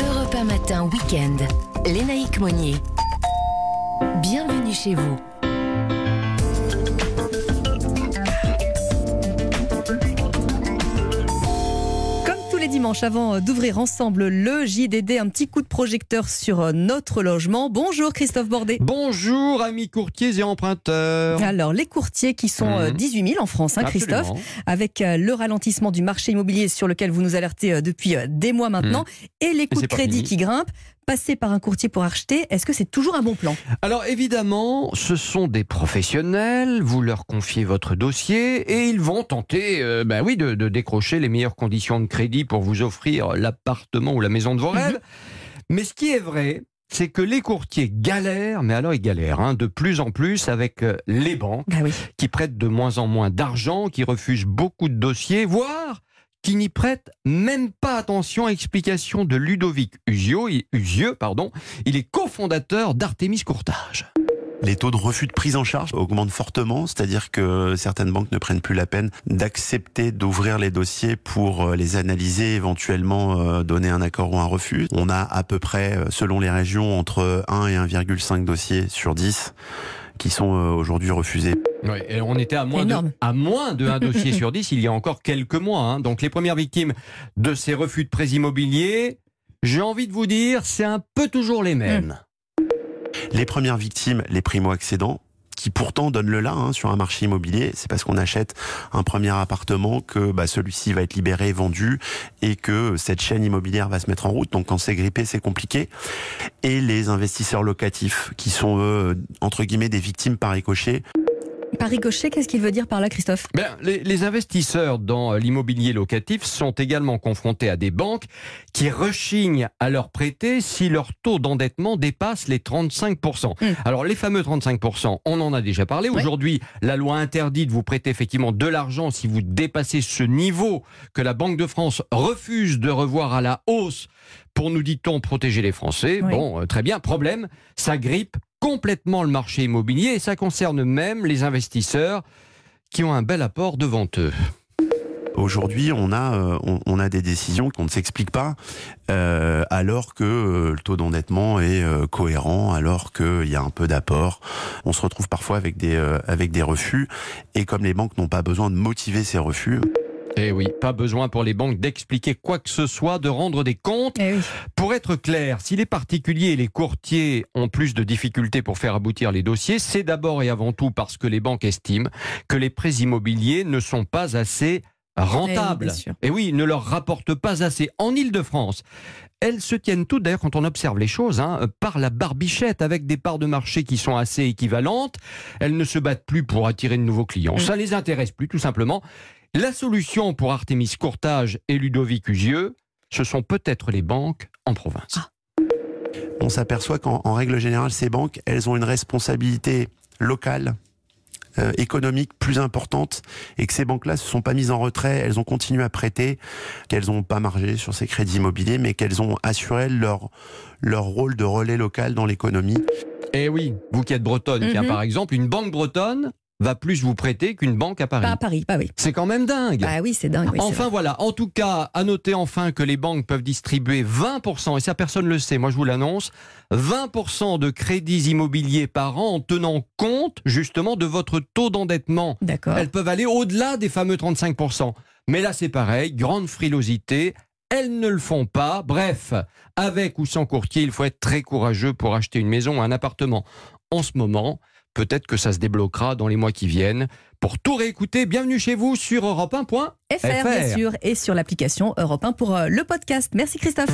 Europe 1 matin, week-end. Lénaïque Monnier. Bienvenue chez vous. Avant d'ouvrir ensemble le JDD, un petit coup de projecteur sur notre logement. Bonjour Christophe Bordet. Bonjour amis courtiers et emprunteurs. Alors, les courtiers qui sont euh, Mhm. 18 000 en France, hein, Christophe, avec euh, le ralentissement du marché immobilier sur lequel vous nous alertez euh, depuis euh, des mois maintenant, et les coûts de crédit qui grimpent. Passer par un courtier pour acheter, est-ce que c'est toujours un bon plan? Alors évidemment, ce sont des professionnels, vous leur confiez votre dossier et ils vont tenter euh, ben oui, de, de décrocher les meilleures conditions de crédit pour vous offrir l'appartement ou la maison de vos Mhm. rêves. Mais ce qui est vrai, c'est que les courtiers galèrent, mais alors ils galèrent hein, de plus en plus avec euh, les banques Bah oui. qui prêtent de moins en moins d'argent, qui refusent beaucoup de dossiers, voire qui n'y prêtent même pas attention. Explication de Ludovic Usio, Usieux, pardon. Il est cofondateur d'Artemis Courtage. Les taux de refus de prise en charge augmentent fortement, c'est-à-dire que certaines banques ne prennent plus la peine d'accepter d'ouvrir les dossiers pour euh, les analyser, éventuellement euh, donner un accord ou un refus. On a à peu près, euh, selon les régions, entre 1 et 1,5 dossiers sur 10 qui sont euh, aujourd'hui refusés. Oui, et on était à moins, de, à moins de un dossier sur dix il y a encore quelques mois. hein. Donc les premières victimes de ces refus de prêts immobiliers, j'ai envie de vous dire, c'est un peu toujours les mêmes. Les premières victimes, les primo-accédants, qui pourtant donnent le là hein, sur un marché immobilier, c'est parce qu'on achète un premier appartement que bah, celui-ci va être libéré, vendu, et que cette chaîne immobilière va se mettre en route. Donc quand c'est grippé, c'est compliqué. Et les investisseurs locatifs, qui sont eux, entre guillemets des victimes par ricochet, Par ricochet, qu'est-ce qu'il veut dire par là, Christophe? Ben, les, les investisseurs dans euh, l'immobilier locatif sont également confrontés à des banques qui rechignent à leur prêter si leur taux d'endettement dépasse les 35%. Mm. Alors les fameux 35%, on en a déjà parlé. Ouais. Aujourd'hui, la loi interdit de vous prêter effectivement de l'argent si vous dépassez ce niveau que la Banque de France refuse de revoir à la hausse pour, nous dit-on, protéger les Français. Oui. Bon, euh, très bien. Problème, ça grippe complètement le marché immobilier et ça concerne même les investisseurs qui ont un bel apport devant eux. Aujourd'hui, on a euh, on, a des décisions qu'on ne s'explique pas, euh, alors que euh, le taux d'endettement est cohérent, alors qu'il y a un peu d'apport. On se retrouve parfois avec des avec des refus, et comme les banques n'ont pas besoin de motiver ces refus, Eh oui, pas besoin pour les banques d'expliquer quoi que ce soit, de rendre des comptes. Eh oui. Pour être clair, si les particuliers et les courtiers ont plus de difficultés pour faire aboutir les dossiers, c'est d'abord et avant tout parce que les banques estiment que les prêts immobiliers ne sont pas assez rentables. Eh oui. Et oui, ne leur rapportent pas assez. En Ile-de-France, elles se tiennent toutes, d'ailleurs, quand on observe les choses, hein, par la barbichette, avec des parts de marché qui sont assez équivalentes. Elles ne se battent plus pour attirer de nouveaux clients. Ça les intéresse plus, tout simplement. La solution pour Artemis Courtage et Ludovic Usieux, ce sont peut-être les banques en province. Ah. on s'aperçoit qu'en en règle générale, ces banques, elles ont une responsabilité locale. Euh, économique plus importante et que ces banques-là se sont pas mises en retrait, elles ont continué à prêter, qu'elles n'ont pas margé sur ces crédits immobiliers, mais qu'elles ont assuré leur leur rôle de relais local dans l'économie. Eh oui, vous qui êtes bretonne, tiens, Mhm. par exemple, une banque bretonne va plus vous prêter qu'une banque à Paris. Pas à Paris, bah oui. C'est quand même dingue. Bah oui, c'est dingue. oui, enfin voilà, en tout cas, à noter enfin que les banques peuvent distribuer 20%, et ça personne ne le sait, moi je vous l'annonce, 20% de crédits immobiliers par an en tenant compte justement de votre taux d'endettement. D'accord. Elles peuvent aller au-delà des fameux 35%. Mais là c'est pareil, grande frilosité, elles ne le font pas. Bref, avec ou sans courtier, il faut être très courageux pour acheter une maison ou un appartement. En ce moment, peut-être que ça se débloquera dans les mois qui viennent. Pour tout réécouter, bienvenue chez vous sur europe 1. FR, bien FR. sûr, et sur l'application Europe 1 pour euh, le podcast. Merci Christophe.